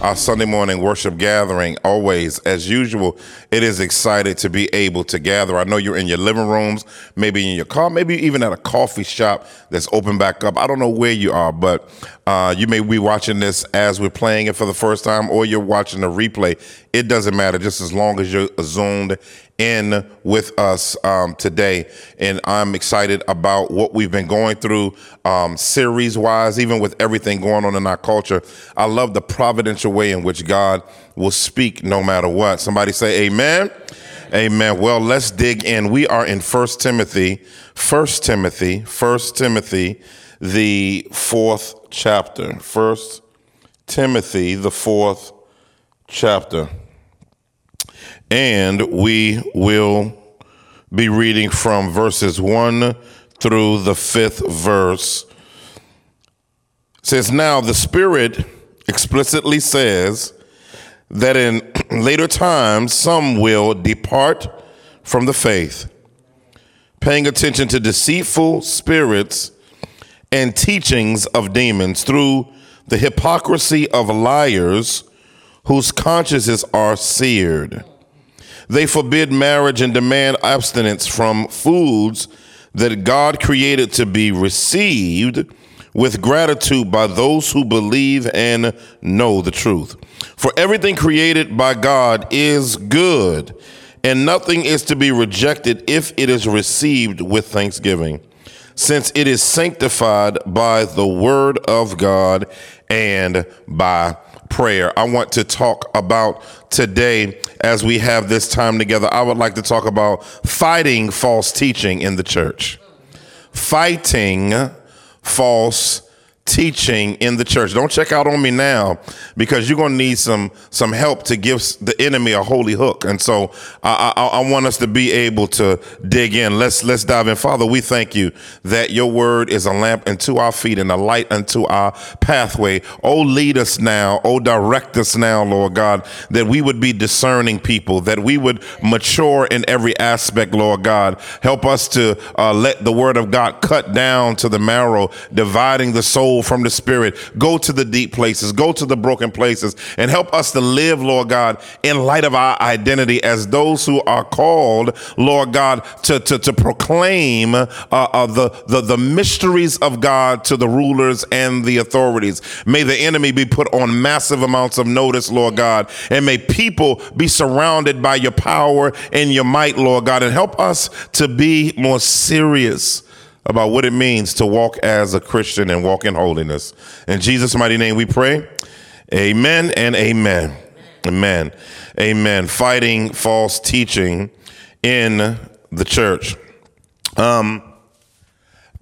our Sunday morning worship gathering. Always, as usual, it is excited to be able to gather. I know you're in your living rooms, maybe in your car, maybe even at a coffee shop that's open back up. I don't know where you are, but uh, you may be watching this as we're playing it for the first time, or you're watching a replay. It doesn't matter, just as long as you're zoomed in with us um, today. And I'm excited about what we've been going through um, series wise, even with everything going on in our culture. I love the providential way in which God will speak no matter what. Somebody say, Amen. Amen. Well, let's dig in. We are in First Timothy, First Timothy, First Timothy, the fourth chapter. First Timothy, the fourth chapter and we will be reading from verses 1 through the fifth verse. It says, Now the Spirit explicitly says that in later times some will depart from the faith, paying attention to deceitful spirits and teachings of demons through the hypocrisy of liars whose consciences are seared. They forbid marriage and demand abstinence from foods that God created to be received with gratitude by those who believe and know the truth. For everything created by God is good, and nothing is to be rejected if it is received with thanksgiving, since it is sanctified by the word of God and by prayer. I want to talk about today as we have this time together. I would like to talk about fighting false teaching in the church. Fighting false teaching in the church. Don't check out on me now because you're going to need some some help to give the enemy a holy hook. And so I, I, I, want us to be able to dig in. Let's let's dive in. Father, we thank you that your word is a lamp unto our feet and a light unto our pathway. Oh, lead us now. Oh, direct us now, Lord God, that we would be discerning people, that we would mature in every aspect, Lord God. Help us to uh, let the word of God cut down to the marrow, dividing the soul from the spirit. Go to the deep places, go to the broken places, and help us to live, Lord God, in light of our identity as those who are called, Lord God, to, to, to proclaim uh, uh, the, the, the mysteries of God to the rulers and the authorities. May the enemy be put on massive amounts of notice, Lord God, and may people be surrounded by your power and your might, Lord God, and help us to be more serious about what it means to walk as a Christian and walk in holiness. In Jesus' mighty name we pray. Amen and amen. Amen. Amen. Fighting false teaching in the church. Um,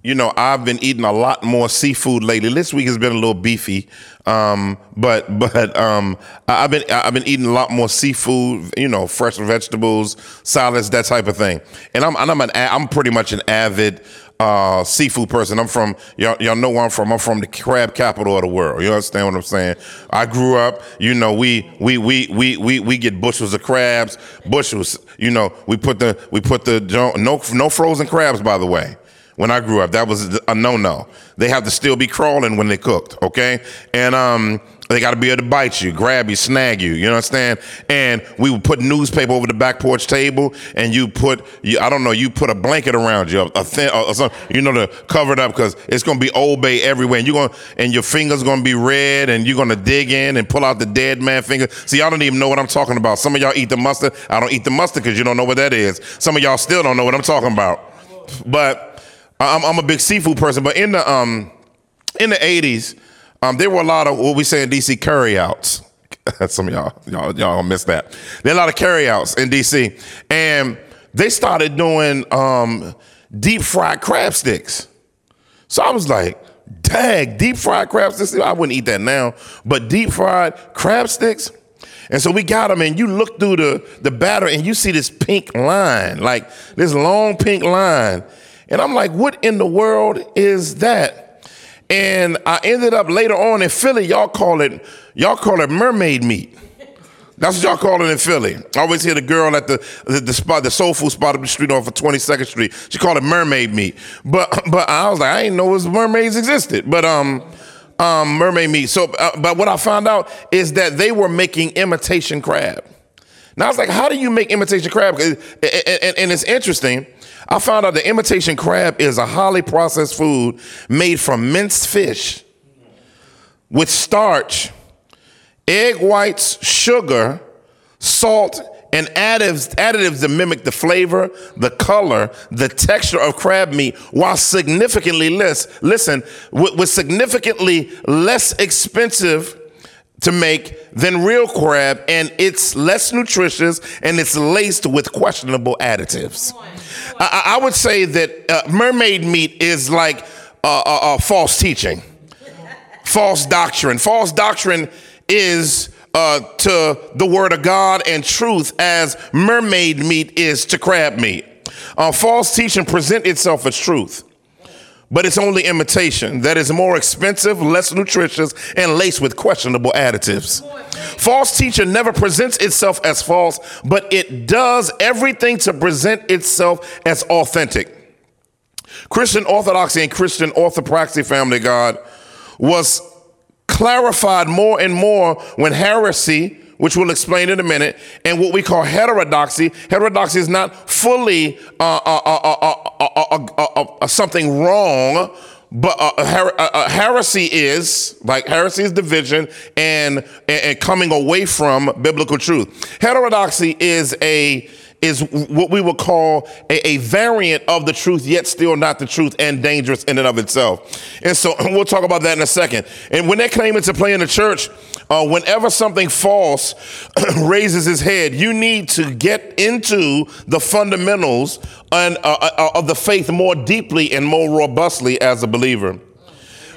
you know, I've been eating a lot more seafood lately. This week has been a little beefy, um, but but um, I've been I've been eating a lot more seafood. You know, fresh vegetables, salads, that type of thing. And I'm and I'm an I'm pretty much an avid uh, seafood person. I'm from y'all, y'all know where I'm from. I'm from the crab capital of the world. You understand what I'm saying? I grew up. You know, we we we we we we get bushels of crabs, bushels. You know, we put the we put the no no frozen crabs. By the way, when I grew up, that was a no no. They have to still be crawling when they cooked. Okay, and um they got to be able to bite you, grab you, snag you. You understand? And we would put newspaper over the back porch table, and you put, you, I don't know, you put a blanket around you, a thin, or something, you know, to cover it up because it's gonna be Old Bay everywhere, and you're gonna, and your fingers gonna be red, and you're gonna dig in and pull out the dead man finger. See, y'all don't even know what I'm talking about. Some of y'all eat the mustard. I don't eat the mustard because you don't know what that is. Some of y'all still don't know what I'm talking about. But I'm, I'm a big seafood person. But in the um, in the 80s um, there were a lot of what we say in DC carryouts. Some of y'all, y'all, y'all missed that. There are a lot of carryouts in DC, and they started doing um, deep fried crab sticks. So I was like, "Dang, deep fried crab sticks! I wouldn't eat that now, but deep fried crab sticks." And so we got them, and you look through the, the batter and you see this pink line, like this long pink line. And I'm like, what in the world is that? And I ended up later on in Philly, y'all call it, y'all call it mermaid meat. That's what y'all call it in Philly. I always hear the girl at the, the, the spot, the soul food spot up the street off of 22nd Street. She called it mermaid meat. But but I was like, I didn't know it mermaids existed. But um um, mermaid meat. So, uh, but what I found out is that they were making imitation crab. Now I was like, how do you make imitation crab? And, and, and it's interesting. I found out the imitation crab is a highly processed food made from minced fish with starch, egg whites, sugar, salt, and additives, additives that mimic the flavor, the color, the texture of crab meat, while significantly less, listen, was significantly less expensive to make than real crab, and it's less nutritious and it's laced with questionable additives. I, I would say that uh, mermaid meat is like uh, uh, uh false teaching, false doctrine. False doctrine is to the word of God and truth as mermaid meat is to crab meat. False teaching present itself as truth, but it's only imitation that is more expensive, less nutritious, and laced with questionable additives. False teaching never presents itself as false, but it does everything to present itself as authentic. Christian orthodoxy and Christian orthopraxy, family God, was clarified more and more when heresy, which we'll explain in a minute, and what we call heterodoxy. Heterodoxy is not fully uh, uh, uh, something wrong, but her- heresy is like heresy is division and, and coming away from biblical truth. Heterodoxy is a is what we would call a, a, variant of the truth, yet still not the truth and dangerous in and of itself. And so we'll talk about that in a second. And when that came into play in the church, uh, whenever something false raises its head, you need to get into the fundamentals and, uh, uh, of the faith more deeply and more robustly as a believer.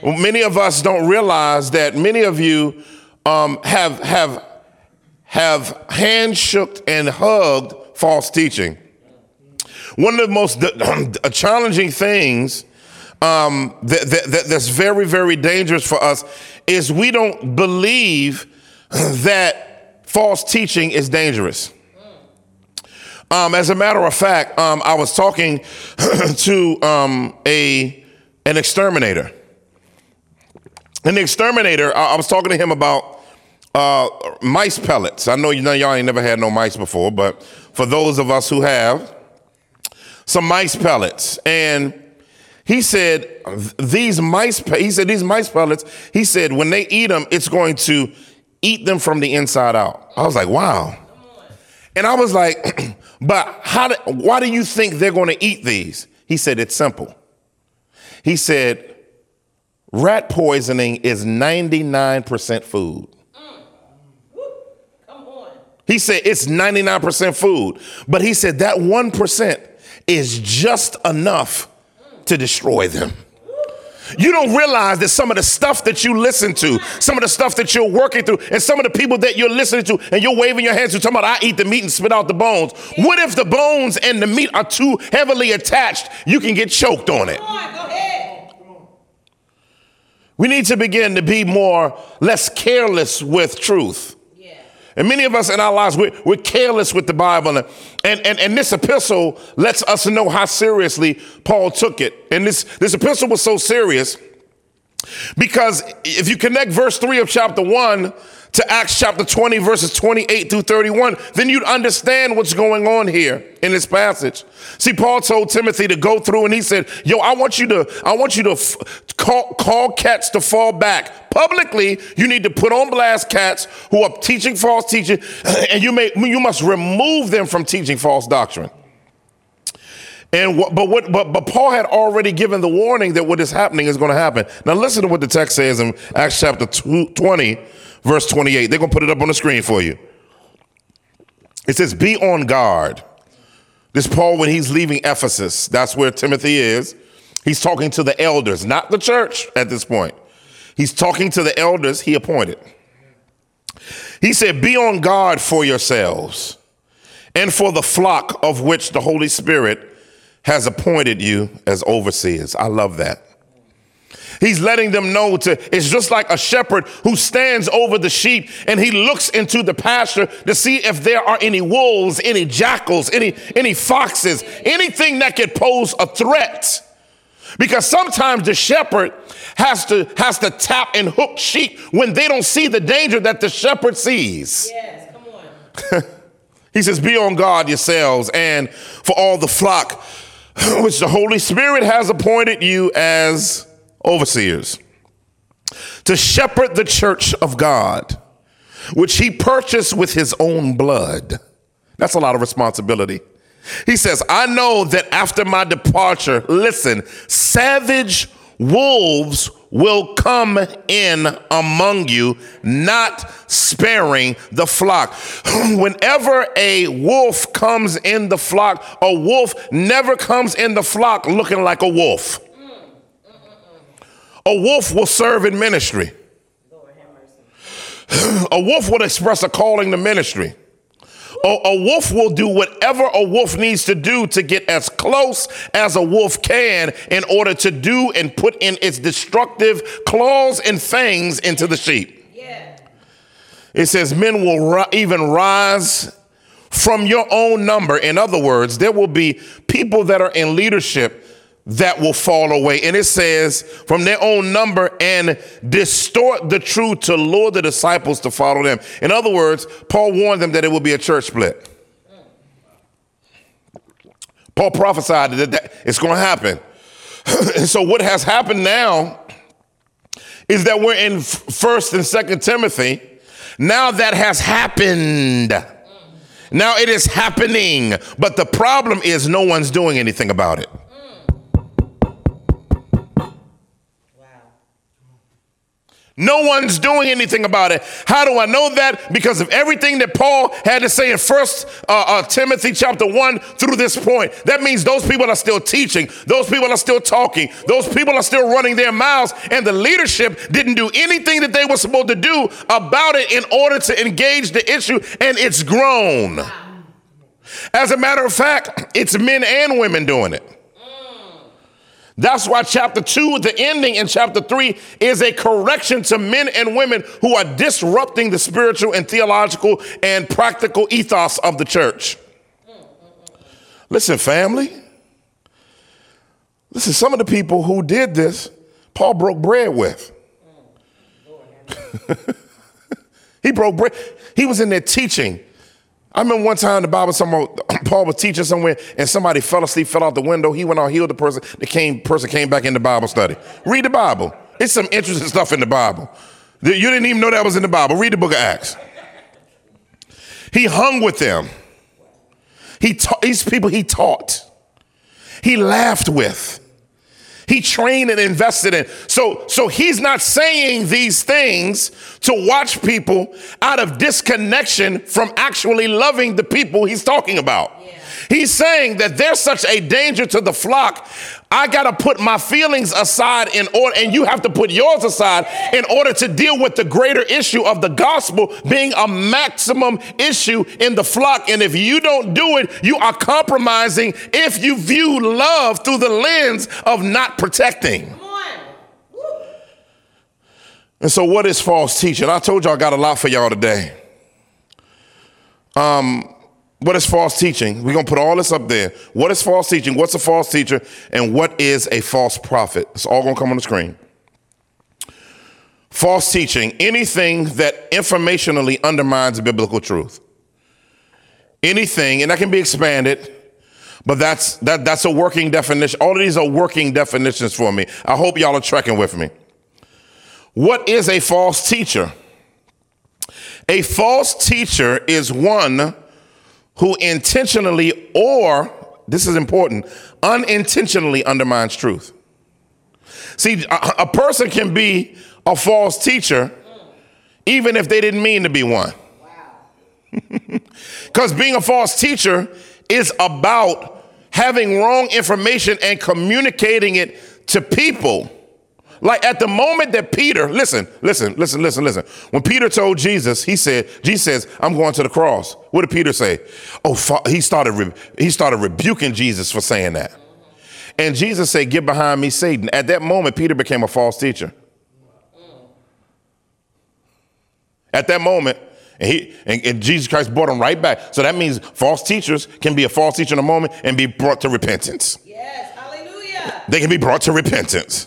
Many of us don't realize that many of you um, have have have handshook and hugged false teaching. One of the most challenging things um, that, that, that's very, very dangerous for us is we don't believe that false teaching is dangerous. Um, as a matter of fact, um, I was talking to um, a an exterminator. And the exterminator, I, I was talking to him about uh, mice pellets. I know you know y'all ain't never had no mice before, but for those of us who have, some mice pellets. And he said these mice he said these mice pellets, he said when they eat them, it's going to eat them from the inside out. I was like, wow. And I was like, but how do, why do you think they're going to eat these? He said it's simple. He said rat poisoning is 99% food. He said it's 99% food. But he said that 1% is just enough to destroy them. You don't realize that some of the stuff that you listen to, some of the stuff that you're working through, and some of the people that you're listening to, and you're waving your hands you're talking about, I eat the meat and spit out the bones. What if the bones and the meat are too heavily attached? You can get choked on it. We need to begin to be more, less careless with truth. And many of us in our lives, we're, we're careless with the Bible. And, and, and this epistle lets us know how seriously Paul took it. And this, this epistle was so serious because if you connect verse 3 of chapter 1 to Acts chapter 20, verses 28 through 31, then you'd understand what's going on here in this passage. See, Paul told Timothy to go through and he said, Yo, I want you to, I want you to f- call, call cats to fall back. Publicly, you need to put on blast cats who are teaching false teaching, and you may you must remove them from teaching false doctrine. And what, but what but, but Paul had already given the warning that what is happening is going to happen. Now listen to what the text says in Acts chapter 20 verse 28. They're going to put it up on the screen for you. It says, Be on guard. This Paul, when he's leaving Ephesus, that's where Timothy is. He's talking to the elders, not the church at this point. He's talking to the elders he appointed. He said, Be on guard for yourselves and for the flock of which the Holy Spirit has appointed you as overseers. I love that. He's letting them know to, it's just like a shepherd who stands over the sheep and he looks into the pasture to see if there are any wolves, any jackals, any, any foxes, anything that could pose a threat. Because sometimes the shepherd has to, has to tap and hook sheep when they don't see the danger that the shepherd sees. Yes, come on. He says, Be on guard yourselves and for all the flock which the Holy Spirit has appointed you as overseers to shepherd the church of God, which he purchased with his own blood. That's a lot of responsibility. He says, I know that after my departure, listen, savage wolves will come in among you, not sparing the flock. Whenever a wolf comes in the flock, a wolf never comes in the flock looking like a wolf. A wolf will serve in ministry. A wolf will express a calling to ministry. A, a, wolf will do whatever a wolf needs to do to get as close as a wolf can in order to do and put in its destructive claws and fangs into the sheep. Yeah. It says, Men will ri- even rise from your own number. In other words, there will be people that are in leadership that will fall away. And it says, from their own number and distort the truth to lure the disciples to follow them. In other words, Paul warned them that it would be a church split. Paul prophesied that, that it's going to happen. and so what has happened now is that we're in first and second Timothy. Now that has happened. Now it is happening. But the problem is no one's doing anything about it. No one's doing anything about it. How do I know that? Because of everything that Paul had to say in First uh, uh, Timothy chapter one through this point. That means those people are still teaching. Those people are still talking. Those people are still running their mouths, and the leadership didn't do anything that they were supposed to do about it in order to engage the issue, and it's grown. As a matter of fact, it's men and women doing it. That's why chapter two, the ending in chapter three, is a correction to men and women who are disrupting the spiritual and theological and practical ethos of the church. Listen, family. Listen, some of the people who did this, Paul broke bread with. he broke bread. He was in there teaching. I remember one time the Bible, someone, Paul was teaching somewhere, and somebody fell asleep, fell out the window. He went out, healed the person. The came, person came back in the Bible study. Read the Bible. It's some interesting stuff in the Bible. You didn't even know that was in the Bible. Read the book of Acts. He hung with them. He taught, these people he taught. He laughed with. He trained and invested in. So, so he's not saying these things to watch people out of disconnection from actually loving the people he's talking about. He's saying that there's such a danger to the flock. I got to put my feelings aside in order, and you have to put yours aside in order to deal with the greater issue of the gospel being a maximum issue in the flock. And if you don't do it, you are compromising if you view love through the lens of not protecting. And so, what is false teaching? I told y'all I got a lot for y'all today. Um, what is false teaching? We're going to put all this up there. What is false teaching? What's a false teacher? And what is a false prophet? It's all going to come on the screen. False teaching, anything that informationally undermines biblical truth. Anything, and that can be expanded, but that's that that's a working definition. All of these are working definitions for me. I hope y'all are tracking with me. What is a false teacher? A false teacher is one who intentionally or, this is important, unintentionally undermines truth. See, a, a person can be a false teacher even if they didn't mean to be one. Because being a false teacher is about having wrong information and communicating it to people Like at the moment that Peter, listen, listen, listen, listen, listen. When Peter told Jesus, he said, Jesus says, I'm going to the cross. What did Peter say? Oh, he started, he started rebuking Jesus for saying that. And Jesus said, Get behind me, Satan. At that moment, Peter became a false teacher. At that moment, and, he, and, and, Jesus Christ brought him right back. So that means false teachers can be a false teacher in a moment and be brought to repentance. Yes, hallelujah. They can be brought to repentance.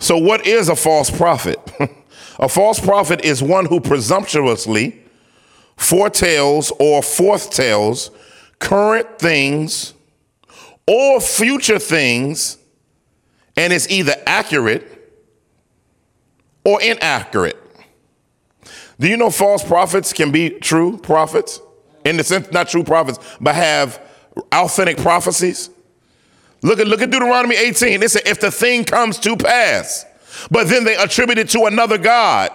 So, what is a false prophet? a false prophet is one who presumptuously foretells or foretells current things or future things and is either accurate or inaccurate. Do you know false prophets can be true prophets? In the sense, not true prophets, but have authentic prophecies? Look at look at Deuteronomy 18. It said, if the thing comes to pass, but then they attribute it to another God.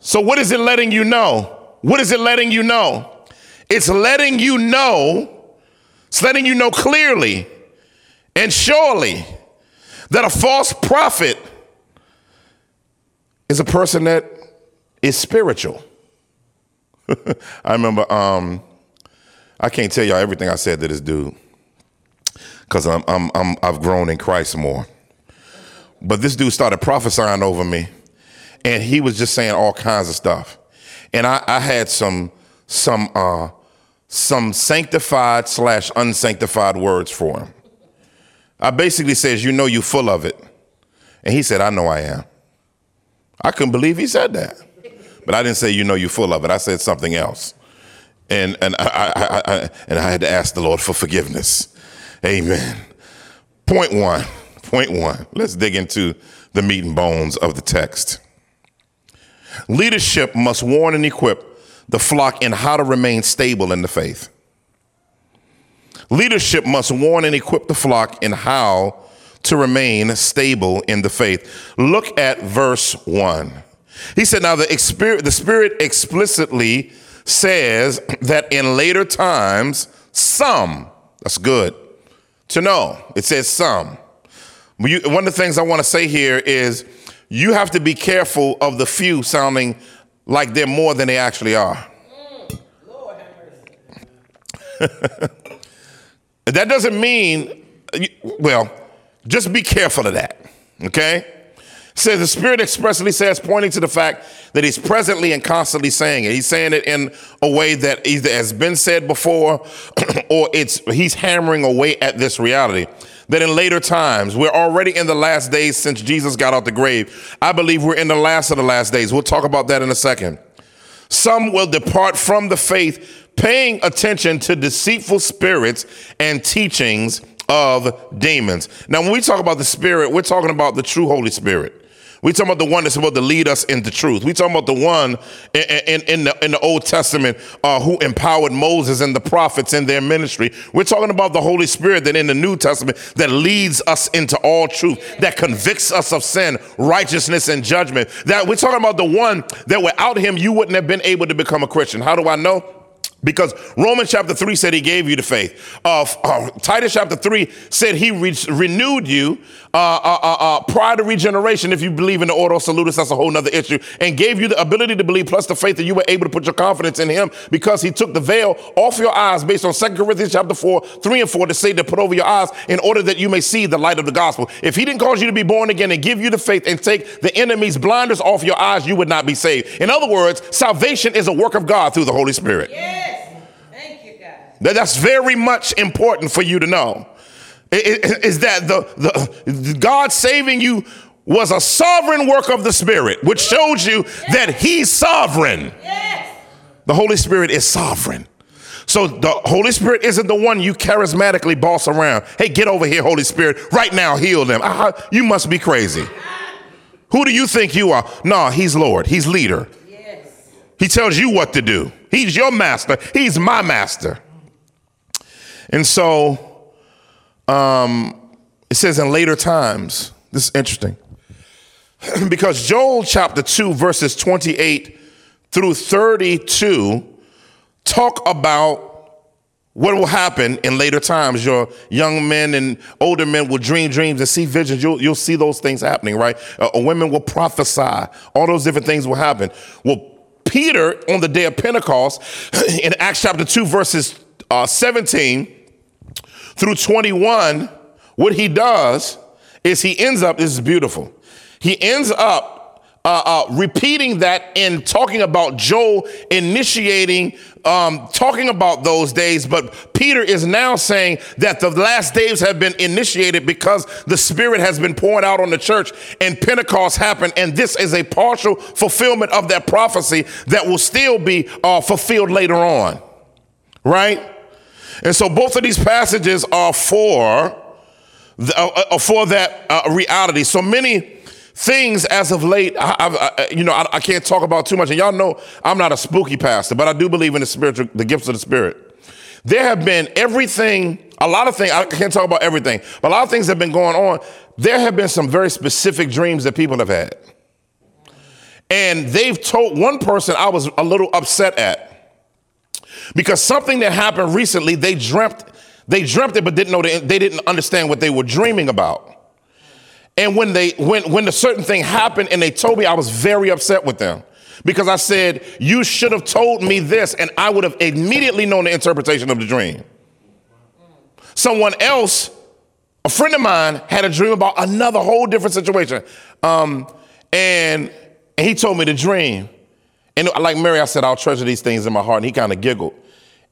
So what is it letting you know? What is it letting you know? It's letting you know, it's letting you know clearly and surely that a false prophet is a person that is spiritual. I remember, um, I can't tell y'all everything I said to this dude because I'm, I'm, I'm, I've grown in Christ more. But this dude started prophesying over me, and he was just saying all kinds of stuff. And I, I had some, some, uh, some sanctified slash unsanctified words for him. I basically says, you know, you full of it. And he said, I know I am. I couldn't believe he said that. But I didn't say, you know, you're full of it. I said something else. And, and, I, I, I, and I had to ask the Lord for forgiveness. Amen. Point one. Point one. Let's dig into the meat and bones of the text. Leadership must warn and equip the flock in how to remain stable in the faith. Leadership must warn and equip the flock in how to remain stable in the faith. Look at verse 1. He said, Now the Spirit, the Spirit explicitly says that in later times, some, that's good to know. It says some. One of the things I want to say here is you have to be careful of the few sounding like they're more than they actually are. that doesn't mean, well, just be careful of that, okay? Says the Spirit expressly says, pointing to the fact that He's presently and constantly saying it. He's saying it in a way that either has been said before or it's He's hammering away at this reality. That in later times, we're already in the last days since Jesus got out the grave. I believe we're in the last of the last days. We'll talk about that in a second. Some will depart from the faith, paying attention to deceitful spirits and teachings of demons. Now, when we talk about the Spirit, we're talking about the true Holy Spirit. We talking about the one that's supposed to lead us into truth. We talking about the one in, in, in the, in the Old Testament uh, who empowered Moses and the prophets in their ministry. We're talking about the Holy Spirit that in the New Testament that leads us into all truth, that convicts us of sin, righteousness, and judgment. That we're talking about the one that without him you wouldn't have been able to become a Christian. How do I know? Because Romans chapter 3 said he gave you the faith. Uh, uh, Titus chapter 3 said he re- renewed you uh, uh, uh, uh, prior to regeneration, if you believe in the order of salutis, that's a whole nother issue, and gave you the ability to believe plus the faith that you were able to put your confidence in him because he took the veil off your eyes based on 2 Corinthians chapter 4, 3 and 4 to say to put over your eyes in order that you may see the light of the gospel. If he didn't cause you to be born again and give you the faith and take the enemy's blinders off your eyes, you would not be saved. In other words, salvation is a work of God through the Holy Spirit. Yes. That's very much important for you to know. Is that the, the God saving you was a sovereign work of the Spirit, which shows you that He's sovereign. Yes. The Holy Spirit is sovereign. So the Holy Spirit isn't the one you charismatically boss around. Hey, get over here, Holy Spirit, right now, heal them. Uh, you must be crazy. Who do you think you are? No, He's Lord, He's leader. Yes. He tells you what to do. He's your master, He's my master. And so um, it says in later times, this is interesting, because Joel chapter 2, verses 28 through 32 talk about what will happen in later times? Your young men and older men will dream dreams and see visions. You'll, you'll see those things happening, right? Uh, women will prophesy. All those different things will happen. Well, Peter, on the day of Pentecost, in Acts chapter 2, verses uh, 17 through 21, what he does is he ends up, this is beautiful, he ends up uh, uh, repeating that and talking about Joel initiating, um, talking about those days. But Peter is now saying that the last days have been initiated because the Spirit has been poured out on the church and Pentecost happened. And this is a partial fulfillment of that prophecy that will still be uh, fulfilled later on. Right? And so both of these passages are for. The, uh, uh, for that uh, reality. So many things as of late, I, I, you know, I, I, can't talk about too much. And y'all know I'm not a spooky pastor, but I do believe in the spiritual, the gifts of the spirit. There have been everything, a lot of things, I can't talk about everything, but a lot of things have been going on. There have been some very specific dreams that people have had. And they've told one person I was a little upset at because something that happened recently, they dreamt, they dreamt it, but didn't know they, they didn't understand what they were dreaming about. And when they when when a certain thing happened and they told me, I was very upset with them because I said, "You should have told me this, and I would have immediately known the interpretation of the dream." Someone else, a friend of mine, had a dream about another whole different situation, um, and and he told me the dream. And like Mary, I said, "I'll treasure these things in my heart," and he kind of giggled.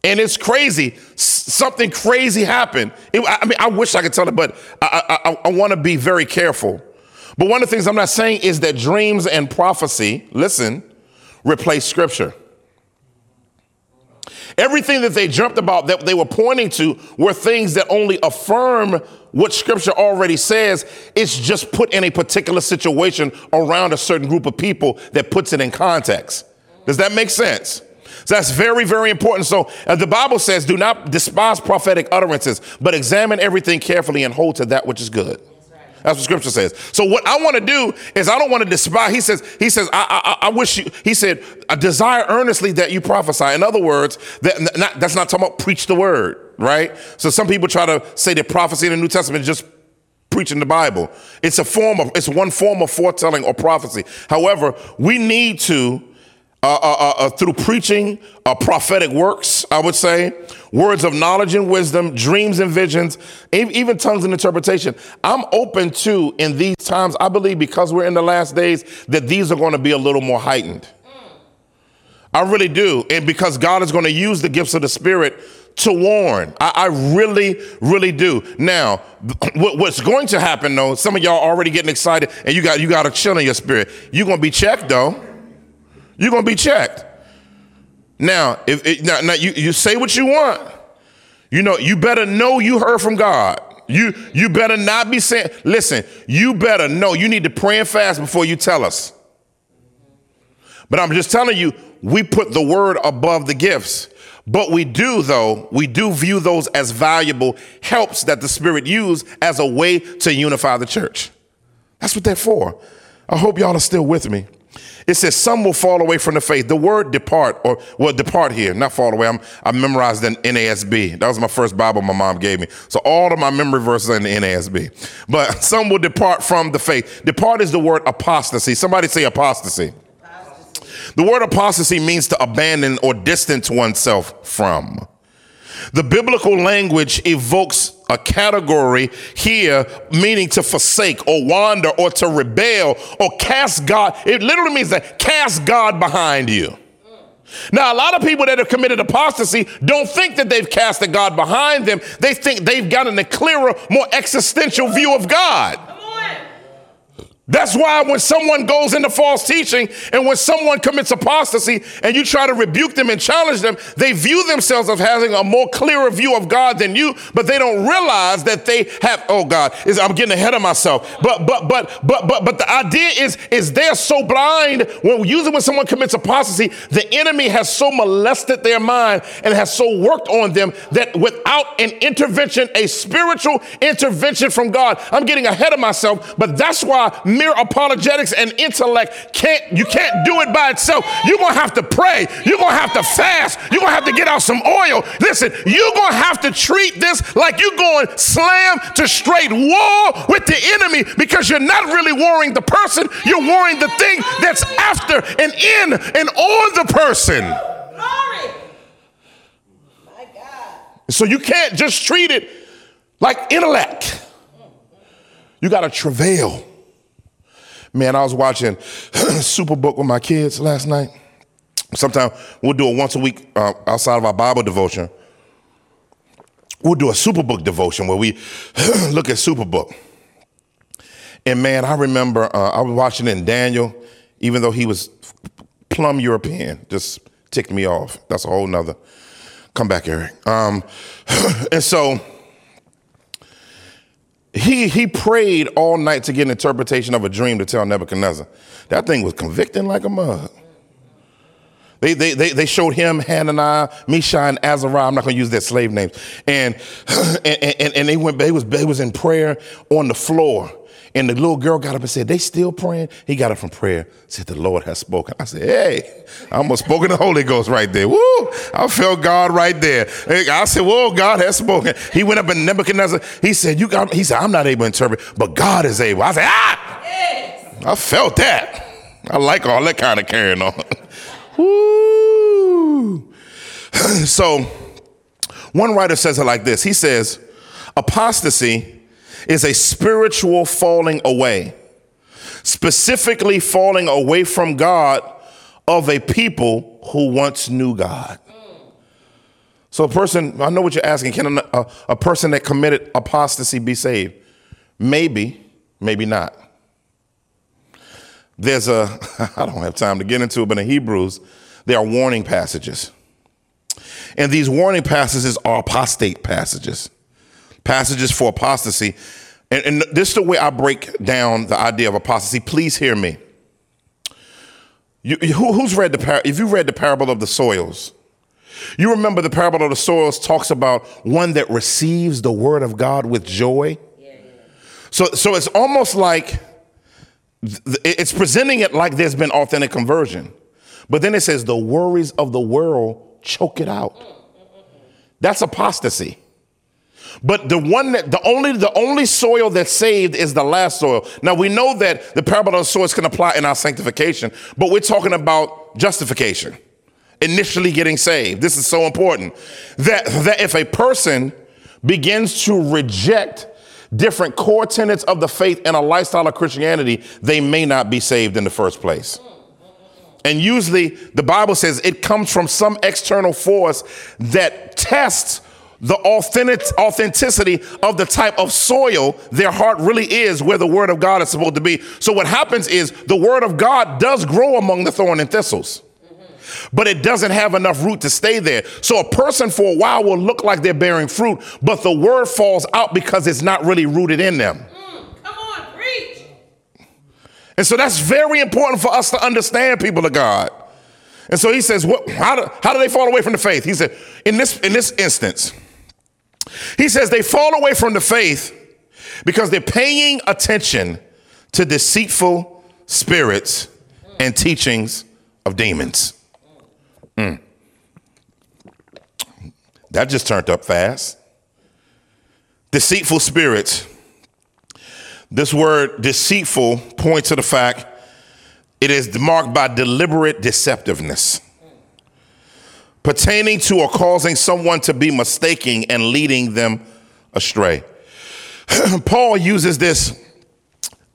And it's crazy. something crazy happened. It, I mean, I wish I could tell it, but I, I, I want to be very careful. But one of the things I'm not saying is that dreams and prophecy, listen, replace scripture. Everything that they jumped about that they were pointing to were things that only affirm what scripture already says. It's just put in a particular situation around a certain group of people that puts it in context. Does that make sense? So that's very, very important. So uh, the Bible says, do not despise prophetic utterances, but examine everything carefully and hold to that which is good. That's what scripture says. So what I want to do is I don't want to despise. He says, he says, I, I, I wish you, he said, I desire earnestly that you prophesy. In other words, that not, that's not talking about preach the word, right? So some people try to say that prophecy in the New Testament is just preaching the Bible. It's a form of, it's one form of foretelling or prophecy. However, we need to uh, uh, uh, uh, through preaching, uh, prophetic works, I would say, words of knowledge and wisdom, dreams and visions, even tongues and interpretation. I'm open to, in these times, I believe because we're in the last days, that these are going to be a little more heightened. I really do. And because God is going to use the gifts of the Spirit to warn. I, I really, really do. Now, what, what's going to happen though, some of y'all already getting excited and you got you got a chill in your spirit. You're gonna be checked though. You're gonna be checked. Now, if it, now, now you, you say what you want, you know, you better know you heard from God. You you better not be saying, listen, you better know you need to pray and fast before you tell us. But I'm just telling you, we put the word above the gifts. But we do, though, we do view those as valuable helps that the Spirit used as a way to unify the church. That's what they're for. I hope y'all are still with me. It says some will fall away from the faith. The word depart, or well, depart here, not fall away. I'm, I memorized in NASB. That was my first Bible my mom gave me. So all of my memory verses are in the NASB. But some will depart from the faith. Depart is the word apostasy. Somebody say apostasy. apostasy. The word apostasy means to abandon or distance oneself from. The biblical language evokes a category here meaning to forsake or wander or to rebel or cast God. It literally means that cast God behind you. Now, a lot of people that have committed apostasy don't think that they've cast a God behind them. They think they've gotten a clearer, more existential view of God. That's why when someone goes into false teaching and when someone commits apostasy and you try to rebuke them and challenge them, they view themselves as having a more clearer view of God than you, but they don't realize that they have, oh God, is I'm getting ahead of myself. But but but but but but the idea is is they're so blind when usually when someone commits apostasy, the enemy has so molested their mind and has so worked on them that without an intervention, a spiritual intervention from God, I'm getting ahead of myself, but that's why mere apologetics and intellect can't, you can't do it by itself. You're going to have to pray. You're going to have to fast. You're going to have to get out some oil. Listen, you're going to have to treat this like you're going slam to straight war with the enemy because you're not really warring the person. You're warring the thing that's after and in and on the person. Glory. My God. So you can't just treat it like intellect. You got to travail. Man, I was watching Superbook with my kids last night. Sometimes we'll do it once a week uh, outside of our Bible devotion. We'll do a Superbook devotion where we look at Superbook. And man, I remember uh, I was watching in Daniel, even though he was plumb European, just ticked me off. That's a whole nother. Come back, Eric. Um, and so he he prayed all night to get an interpretation of a dream to tell Nebuchadnezzar. That thing was convicting like a mug. They, they, they, they showed him, Hananiah, Mishael, and Azariah. I'm not going to use their slave names. And, and, and, and they went, they was, they was in prayer on the floor. And the little girl got up and said, They still praying? He got up from prayer, said, The Lord has spoken. I said, Hey, I almost spoken the Holy Ghost right there. Woo! I felt God right there. I said, Whoa, God has spoken. He went up in Nebuchadnezzar. He said, You got he said, I'm not able to interpret, but God is able. I said, Ah! Yes. I felt that. I like all that kind of carrying on. Woo! so one writer says it like this. He says, apostasy is a spiritual falling away, specifically falling away from God of a people who once knew God. So, a person, I know what you're asking, can a, a, person that committed apostasy be saved? Maybe, maybe not. There's a, I don't have time to get into it, but in Hebrews, there are warning passages. And these warning passages are apostate passages passages for apostasy. And, and this is the way I break down the idea of apostasy. Please hear me. You, who, who's read the par- if you read the parable of the soils, you remember the parable of the soils talks about one that receives the word of God with joy. So, so it's almost like it's presenting it like there's been authentic conversion, but then it says the worries of the world choke it out. Mm, mm, mm, That's apostasy. But the one that the only the only soil that's saved is the last soil. Now we know that the parable of the soils can apply in our sanctification, but we're talking about justification, initially getting saved. This is so important that that if a person begins to reject different core tenets of the faith and a lifestyle of Christianity, they may not be saved in the first place. And usually the Bible says it comes from some external force that tests the authentic, authenticity of the type of soil their heart really is where the word of God is supposed to be. So what happens is the word of God does grow among the thorn and thistles. But it doesn't have enough root to stay there. So a person for a while will look like they're bearing fruit, but the word falls out because it's not really rooted in them. Mm, come on, preach. And so that's very important for us to understand, people of God. And so he says, what, how, do, how do they fall away from the faith? He said, in this, in this instance, he says they fall away from the faith because they're paying attention to deceitful spirits and teachings of demons. Mm. That just turned up fast. Deceitful spirits. This word deceitful points to the fact it is marked by deliberate deceptiveness pertaining to or causing someone to be mistaken and leading them astray. Paul uses this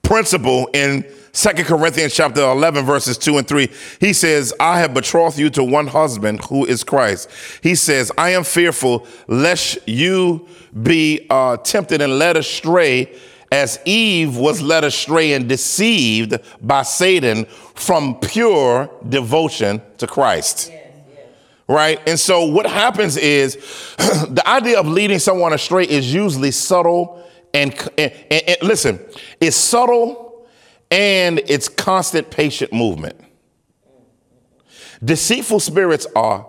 principle in 2 Corinthians chapter 11 verses 2 and 3. He says, "I have betrothed you to one husband who is Christ." He says, "I am fearful lest you be uh, tempted and led astray as Eve was led astray and deceived by Satan from pure devotion to Christ." Right? And so what happens is the idea of leading someone astray is usually subtle and, and, and, and, listen, it's subtle and it's constant patient movement. Deceitful spirits are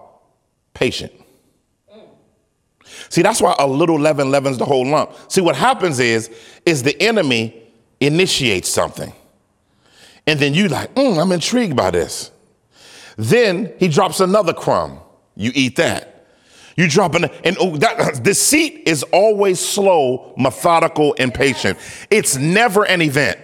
patient. See, that's why a little leaven leavens the whole lump. See, what happens is, is the enemy initiates something. And then you like, mm, I'm intrigued by this. Then he drops another crumb. You eat that. You drop an, and oh, that deceit is always slow, methodical, and patient. It's never an event.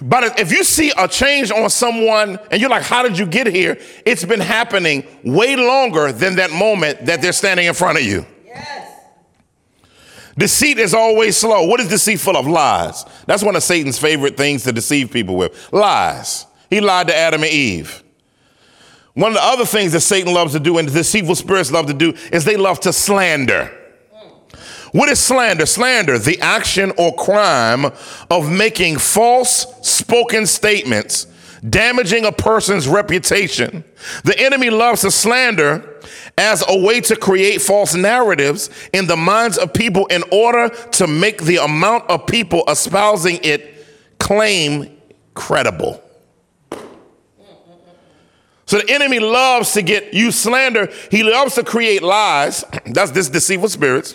But if you see a change on someone and you're like, how did you get here? It's been happening way longer than that moment that they're standing in front of you. Yes. Deceit is always slow. What is deceit full of? Lies. That's one of Satan's favorite things to deceive people with. Lies. He lied to Adam and Eve. One of the other things that Satan loves to do and the deceitful spirits love to do is they love to slander. What is slander? Slander, the action or crime of making false spoken statements, damaging a person's reputation. The enemy loves to slander as a way to create false narratives in the minds of people in order to make the amount of people espousing it claim credible. So the enemy loves to get you slander. He loves to create lies. That's this deceitful spirits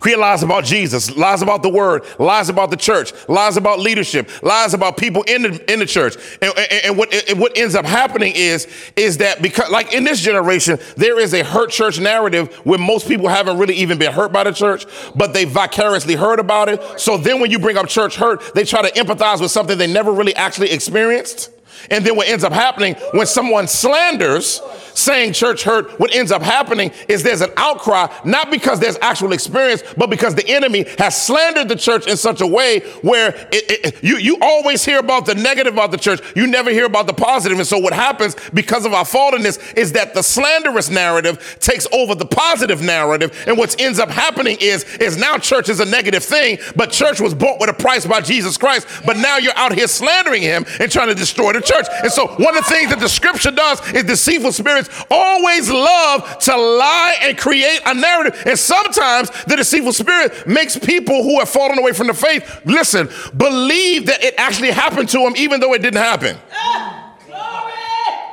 Create lies about Jesus, lies about the word, lies about the church, lies about leadership, lies about people in the, in the church. And, and, and what, and what ends up happening is, is that because, like in this generation, there is a hurt church narrative where most people haven't really even been hurt by the church, but they vicariously heard about it. So then when you bring up church hurt, they try to empathize with something they never really actually experienced. And then what ends up happening when someone slanders saying church hurt, what ends up happening is there's an outcry, not because there's actual experience, but because the enemy has slandered the church in such a way where it, it, you, you always hear about the negative about the church. You never hear about the positive. And so what happens because of our fallenness is that the slanderous narrative takes over the positive narrative. And what ends up happening is, is now church is a negative thing, but church was bought with a price by Jesus Christ. But now you're out here slandering him and trying to destroy the church. And so one of the things that the scripture does is deceitful spirits always love to lie and create a narrative. And sometimes the deceitful spirit makes people who have fallen away from the faith, listen, believe that it actually happened to them even though it didn't happen.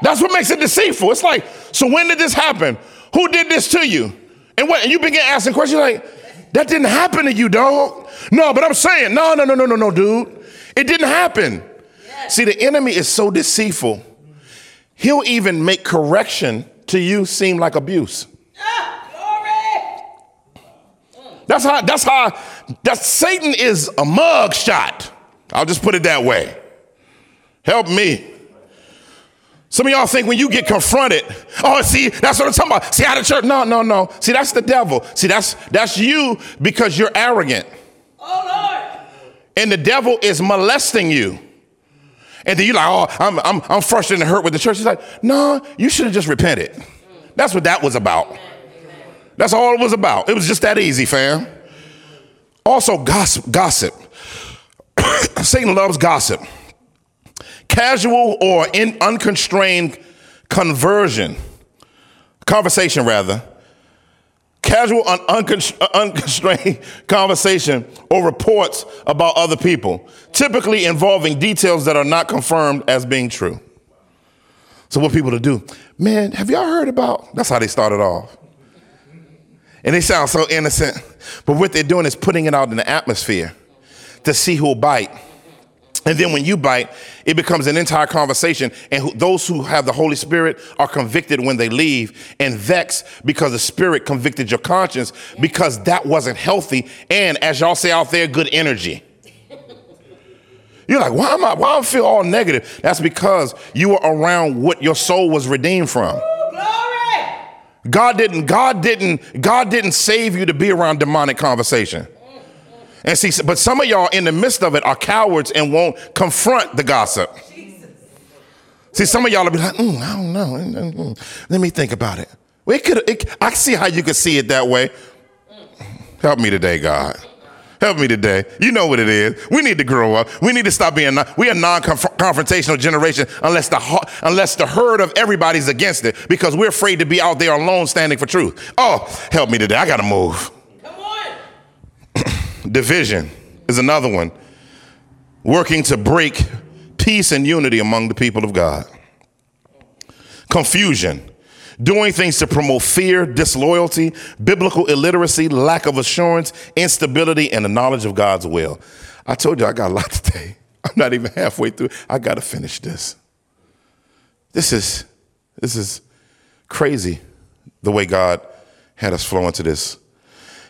That's what makes it deceitful. It's like, so when did this happen? Who did this to you? And what and you begin asking questions like, that didn't happen to you, dog. No, but I'm saying, no, no, no, no, no, no, dude. It didn't happen. See, the enemy is so deceitful. He'll even make correction to you seem like abuse. That's how, that's how, that Satan is a mug shot. I'll just put it that way. Help me. Some of y'all think when you get confronted, oh, see, that's what I'm talking about. See how the church, no, no, no. See, that's the devil. See, that's that's you because you're arrogant. Oh, Lord. And the devil is molesting you. And then you're like, oh, I'm, I'm, I'm frustrated and hurt with the church. He's like, no, you should have just repented. That's what that was about. That's all it was about. It was just that easy, fam. Also, gossip. Gossip. Satan loves gossip. Casual or in unconstrained conversion, conversation rather, casual uh, unconstrained conversation or reports about other people, typically involving details that are not confirmed as being true. So, what people to do? Man, have y'all heard about? That's how they started off. And they sound so innocent, but what they're doing is putting it out in the atmosphere to see who'll bite. And then when you bite, it becomes an entire conversation. And who, those who have the Holy Spirit are convicted when they leave and vexed because the Spirit convicted your conscience because that wasn't healthy. And as y'all say out there, good energy. You're like, why am I, why I feel all negative? That's because you were around what your soul was redeemed from. Glory. God didn't, God didn't, God didn't save you to be around demonic conversation. And see, but some of y'all in the midst of it are cowards and won't confront the gossip. See, some of y'all will be like, mm, I don't know. Mm, mm, mm. Let me think about it. It could, it, I see how you could see it that way. Help me today, God. Help me today. You know what it is. We need to grow up. We need to stop being. Non- we are non-confrontational generation unless the unless the herd of everybody's against it because we're afraid to be out there alone standing for truth. Oh, help me today. I got to move. Division is another one. Working to break peace and unity among the people of God. Confusion. Doing things to promote fear, disloyalty, biblical illiteracy, lack of assurance, instability, and the knowledge of God's will. I told you I got a lot today. I'm not even halfway through. I got to finish this. This is this is crazy the way God had us flow into this.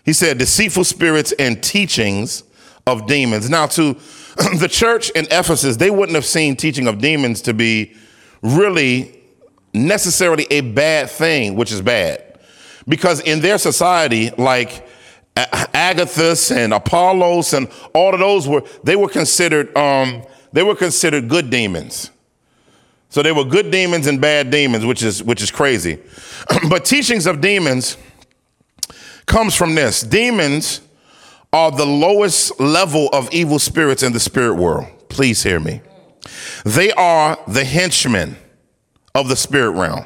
He said deceitful spirits and teachings of demons. Now to the church in Ephesus, they wouldn't have seen teaching of demons to be really necessarily a bad thing, which is bad. Because in their society, like Agathos and Apollos and all of those were they were considered um, they were considered good demons. So they were good demons and bad demons, which is which is crazy. but teachings of demons comes from this. Demons are the lowest level of evil spirits in the spirit world. Please hear me. They are the henchmen of the spirit realm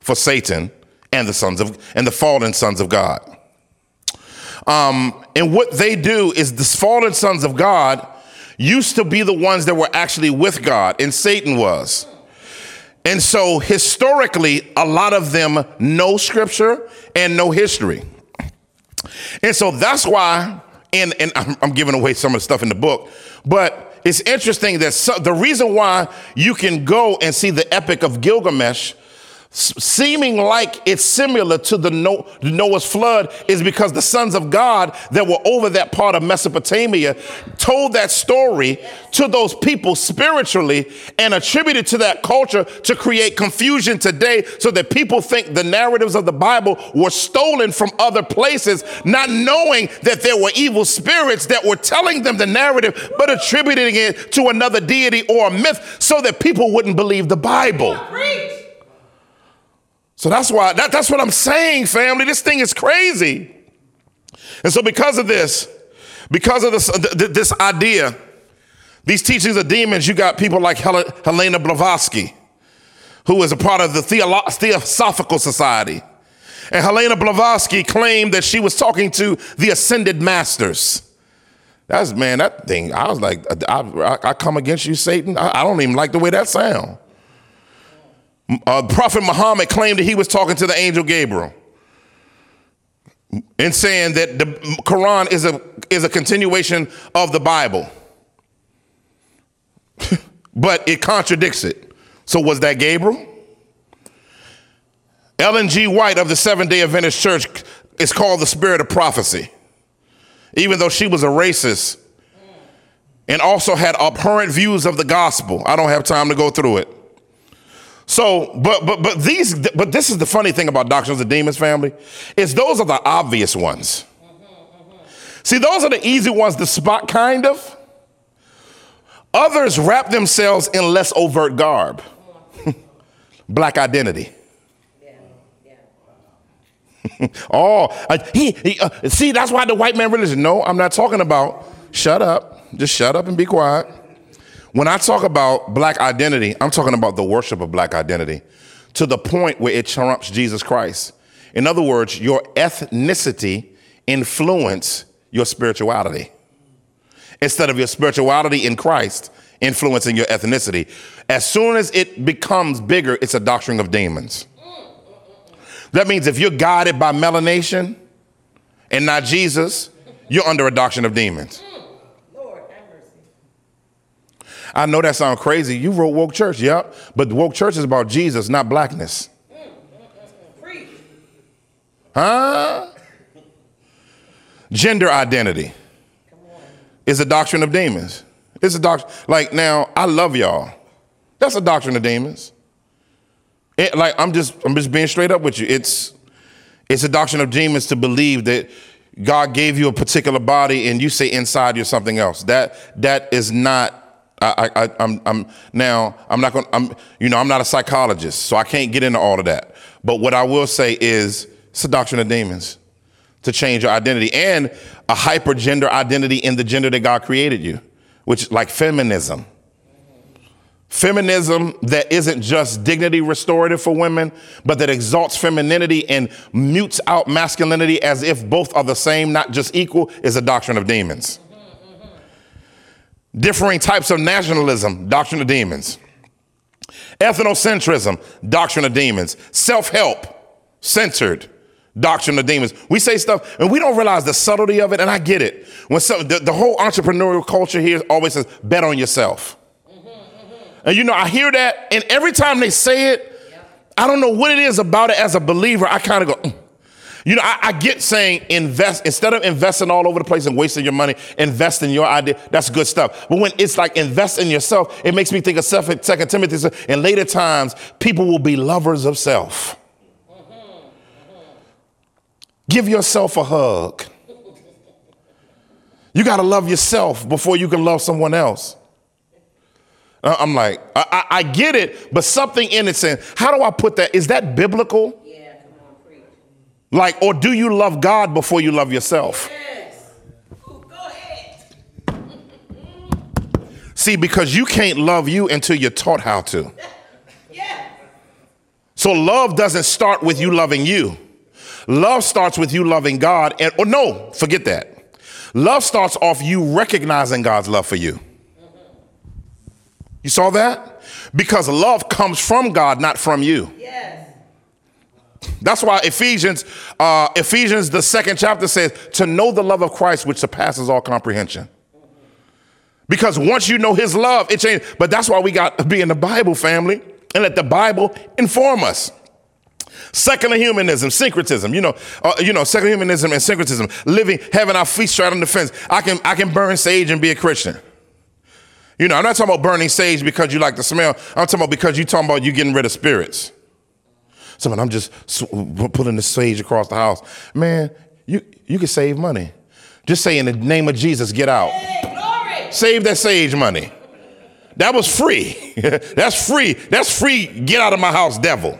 for Satan and the sons of and the fallen sons of God. Um, and what they do is the fallen sons of God used to be the ones that were actually with God, and Satan was. And so historically, a lot of them know scripture and know history. And so that's why, and, and I'm, I'm giving away some of the stuff in the book, but it's interesting that so, the reason why you can go and see the Epic of Gilgamesh seeming like it's similar to the Noah's flood is because the sons of God that were over that part of Mesopotamia told that story to those people spiritually and attributed to that culture to create confusion today so that people think the narratives of the Bible were stolen from other places, not knowing that there were evil spirits that were telling them the narrative but attributing it to another deity or a myth so that people wouldn't believe the Bible. So that's why, that, that's what I'm saying, family. This thing is crazy. And so, because of this, because of this, uh, this idea, these teachings of demons, you got people like Helena Blavatsky, who is a part of the Theolo- Theosophical Society. And Helena Blavatsky claimed that she was talking to the ascended masters. That's man, that thing. I was like, I, I, I come against you, Satan. I, I, don't even like the way that sound uh, Prophet Muhammad claimed that he was talking to the angel Gabriel and saying that the Quran is a, is a continuation of the Bible. but it contradicts it. So was that Gabriel? Ellen G. White of the Seventh day Adventist Church is called the spirit of prophecy, even though she was a racist and also had abhorrent views of the gospel. I don't have time to go through it. So, but but but these but this is the funny thing about doctrines of the demons, family, is those are the obvious ones. See, those are the easy ones to spot, kind of. Others wrap themselves in less overt garb. Black identity. oh, uh, he, he uh, see, that's why the white man religion. No, I'm not talking about. Shut up. Just shut up and be quiet. When I talk about black identity, I'm talking about the worship of black identity to the point where it trumps Jesus Christ. In other words, your ethnicity influence your spirituality instead of your spirituality in Christ influencing your ethnicity. As soon as it becomes bigger, it's a doctrine of demons. That means if you're guided by melanation and not Jesus, you're under a doctrine of demons. I know that sounds crazy. You wrote woke church, yep. But woke church is about Jesus, not blackness. Huh? Gender identity is a doctrine of demons. It's a doctrine. Like now, I love y'all. That's a doctrine of demons. It, like I'm just, I'm just being straight up with you. It's, it's a doctrine of demons to believe that God gave you a particular body and you say inside you're something else. That that is not I, I, I'm, I'm now, I'm not going I'm, you know, I'm not a psychologist, so I can't get into all of that. But what I will say is it's a doctrine of demons to change your identity and a hyper gender identity in the gender that God created you, which like feminism. Feminism that isn't just dignity restorative for women, but that exalts femininity and mutes out masculinity as if both are the same, not just equal, is a doctrine of demons. Differing types of nationalism, doctrine of demons. Ethnocentrism, doctrine of demons. Self help, centered, doctrine of demons. We say stuff and we don't realize the subtlety of it, and I get it. When some, the, the whole entrepreneurial culture here always says, bet on yourself. And you know, I hear that, and every time they say it, I don't know what it is about it as a believer. I kind of go, "Mm." You know, I, I get saying invest instead of investing all over the place and wasting your money, invest in your idea. That's good stuff. But when it's like invest in yourself, it makes me think of Second Timothy. says, In later times, people will be lovers of self. Give yourself a hug. You got to love yourself before you can love someone else. Uh, I'm like, I, I, I get it, but something in it saying, how do I put that? Is that biblical? Yeah, come on, preach. Like, or do you love God before you love yourself? Yes. Ooh, go ahead. See, because you can't love you until you're taught how to. Yeah. So love doesn't start with you loving you. Love starts with you loving God. And or no, forget that. Love starts off you recognizing God's love for you. Mm-hmm. You saw that? Because love comes from God, not from you. Yes. That's why Ephesians, uh, Ephesians, the second chapter says, to know the love of Christ, which surpasses all comprehension. Because once you know his love, it changes. But that's why we got to be in the Bible family and let the Bible inform us. Secular humanism, syncretism, you know, uh, you know, secular humanism and syncretism, living, having our feet straight on the fence. I can, I can burn sage and be a Christian. You know, I'm not talking about burning sage because you like the smell. I'm talking about because you're talking about you getting rid of spirits. Someone, I'm just sw- putting the sage across the house. Man, you you can save money. Just say in the name of Jesus, get out. Hey. Save that sage money. That was free. That's free. That's free. Get out of my house, devil.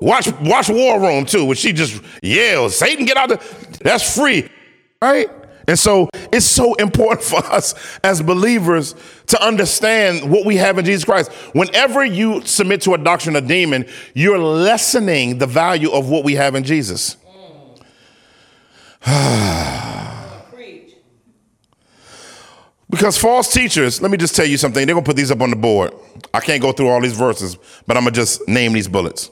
Watch watch War Room too, where she just yells, Satan, get out of that's free. Right? And so it's so important for us as believers to understand what we have in Jesus Christ. Whenever you submit to a doctrine of demon, you're lessening the value of what we have in Jesus. Because false teachers, let me just tell you something. They're going to put these up on the board. I can't go through all these verses, but I'm going to just name these bullets.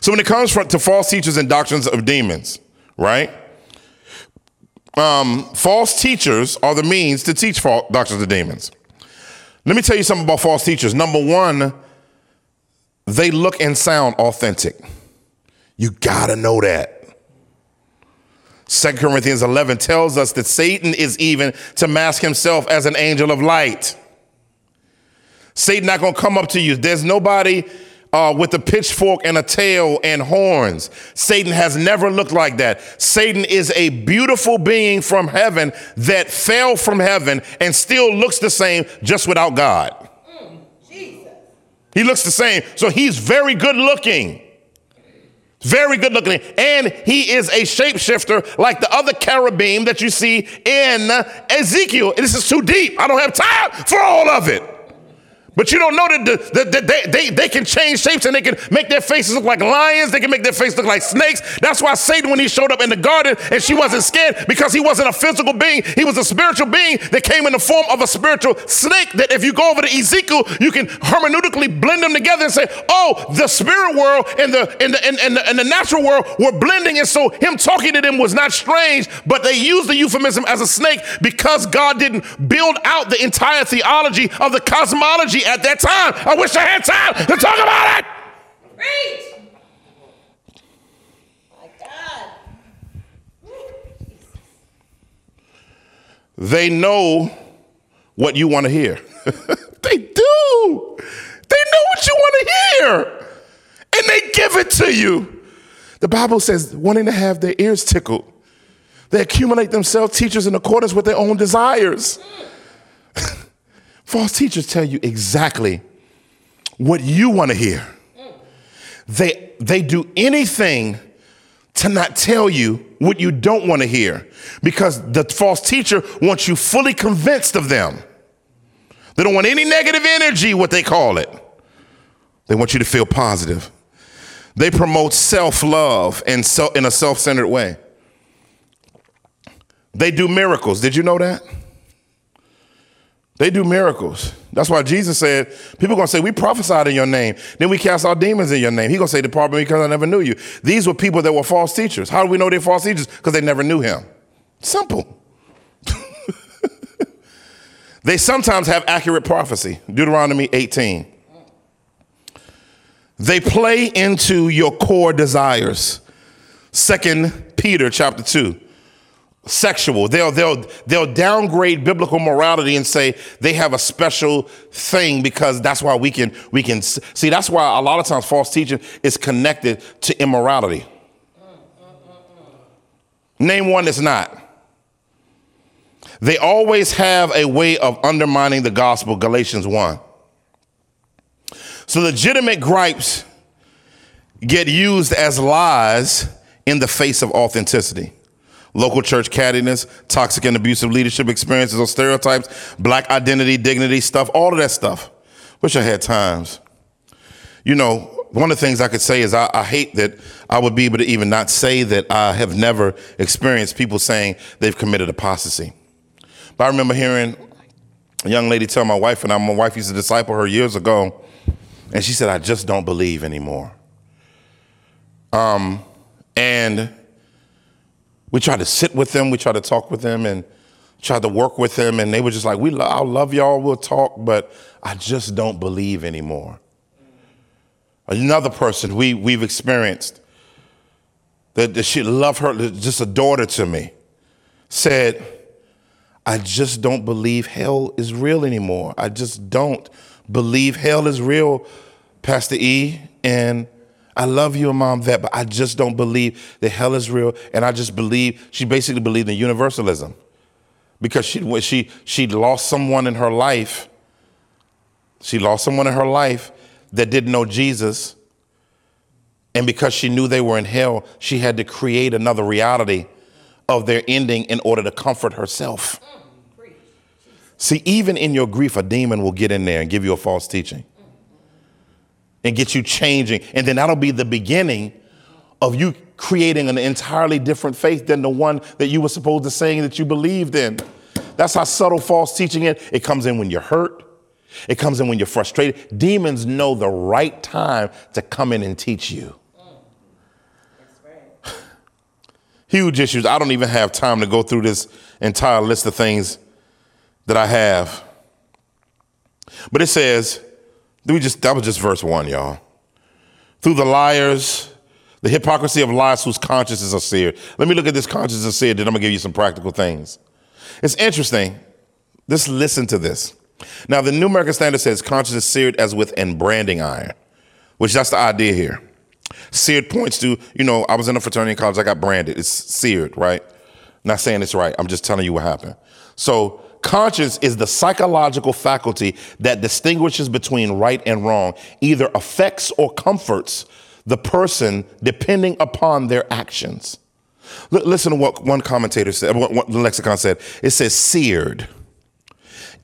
So when it comes to false teachers and doctrines of demons, right? Um, false teachers are the means to teach false doctrines of demons. Let me tell you something about false teachers. Number one, they look and sound authentic. You gotta know that. 2 Corinthians 11 tells us that Satan is even to mask himself as an angel of light. Satan not gonna come up to you. There's nobody uh, with a pitchfork and a tail and horns. Satan has never looked like that. Satan is a beautiful being from heaven that fell from heaven and still looks the same, just without God. He looks the same. So he's very good looking. Very good looking. And he is a shapeshifter like the other cherubim that you see in Ezekiel. This is too deep. I don't have time for all of it. But you don't know that, the, the, they, they, they can change shapes and they can make their faces look like lions. They can make their faces look like snakes. That's why Satan, when he showed up in the garden and she wasn't scared because he wasn't a physical being, he was a spiritual being that came in the form of a spiritual snake. That if you go over to Ezekiel, you can hermeneutically blend them together and say, oh, the spirit world and the, and the, and, and the, and the natural world were blending. And so him talking to them was not strange, but they used the euphemism as a snake because God didn't build out the entire theology of the cosmology at that time. I wish I had time to talk about it. Preach. My God. They know what you want to hear. they do. They know what you want to hear. And they give it to you. The Bible says, wanting to have their ears tickled, they accumulate themselves teachers in accordance with their own desires. Mm. False teachers tell you exactly what you want to hear. They, they do anything to not tell you what you don't want to hear because the false teacher wants you fully convinced of them. They don't want any negative energy, what they call it. They want you to feel positive. They promote self love and so, in a self centered way. They do miracles. Did you know that? They do miracles. That's why Jesus said, people are gonna say, we prophesied in your name. Then we cast out demons in your name. He gonna say, depart from me because I never knew you. These were people that were false teachers. How do we know they're false teachers? Because they never knew him. Simple. they sometimes have accurate prophecy. Deuteronomy 18. They play into your core desires. Second Peter chapter 2 sexual. They'll, they'll, they'll downgrade biblical morality and say they have a special thing because that's why we can, we can see. That's why a lot of times false teaching is connected to immorality. Name one that's not. They always have a way of undermining the gospel, Galatians 1. So legitimate gripes get used as lies in the face of authenticity local church cattiness, toxic and abusive leadership experiences or stereotypes, black identity, dignity stuff, all of that stuff. Wish I had times. You know, one of the things I could say is I, I, hate that I would be able to even not say that I have never experienced people saying they've committed apostasy. But I remember hearing a young lady tell my wife, and I, my wife used to disciple her years ago, and she said, I just don't believe anymore. Um, and we tried to sit with them, we tried to talk with them, and tried to work with them, and they were just like, "We, lo- I love y'all, we'll talk, but I just don't believe anymore." Another person we we've experienced that, that she loved her, just a daughter to me, said, "I just don't believe hell is real anymore. I just don't believe hell is real, Pastor E, and." I love you, Mom, that, but I just don't believe that hell is real. And I just believe, she basically believed in universalism because she, she, she lost someone in her life. She lost someone in her life that didn't know Jesus. And because she knew they were in hell, she had to create another reality of their ending in order to comfort herself. Mm, See, even in your grief, a demon will get in there and give you a false teaching and get you changing. And then that'll be the beginning of you creating an entirely different faith than the one that you were supposed to say that you believed in. That's how subtle false teaching is. It comes in when you're hurt. It comes in when you're frustrated. Demons know the right time to come in and teach you. Huge issues. I don't even have time to go through this entire list of things that I have. But it says, we just that was just verse one, y'all. Through the liars, the hypocrisy of lies whose consciences are seared. Let me look at this conscience is seared, then I'm gonna give you some practical things. It's interesting. Just listen to this. Now, the New American Standard says conscience is seared as with an branding iron, which that's the idea here. Seared points to, you know, I was in a fraternity in college, I got branded. It's seared, right? Not saying it's right. I'm just telling you what happened. So Conscience is the psychological faculty that distinguishes between right and wrong, either affects or comforts the person depending upon their actions. L- listen to what one commentator said, what, what the lexicon said. It says, seared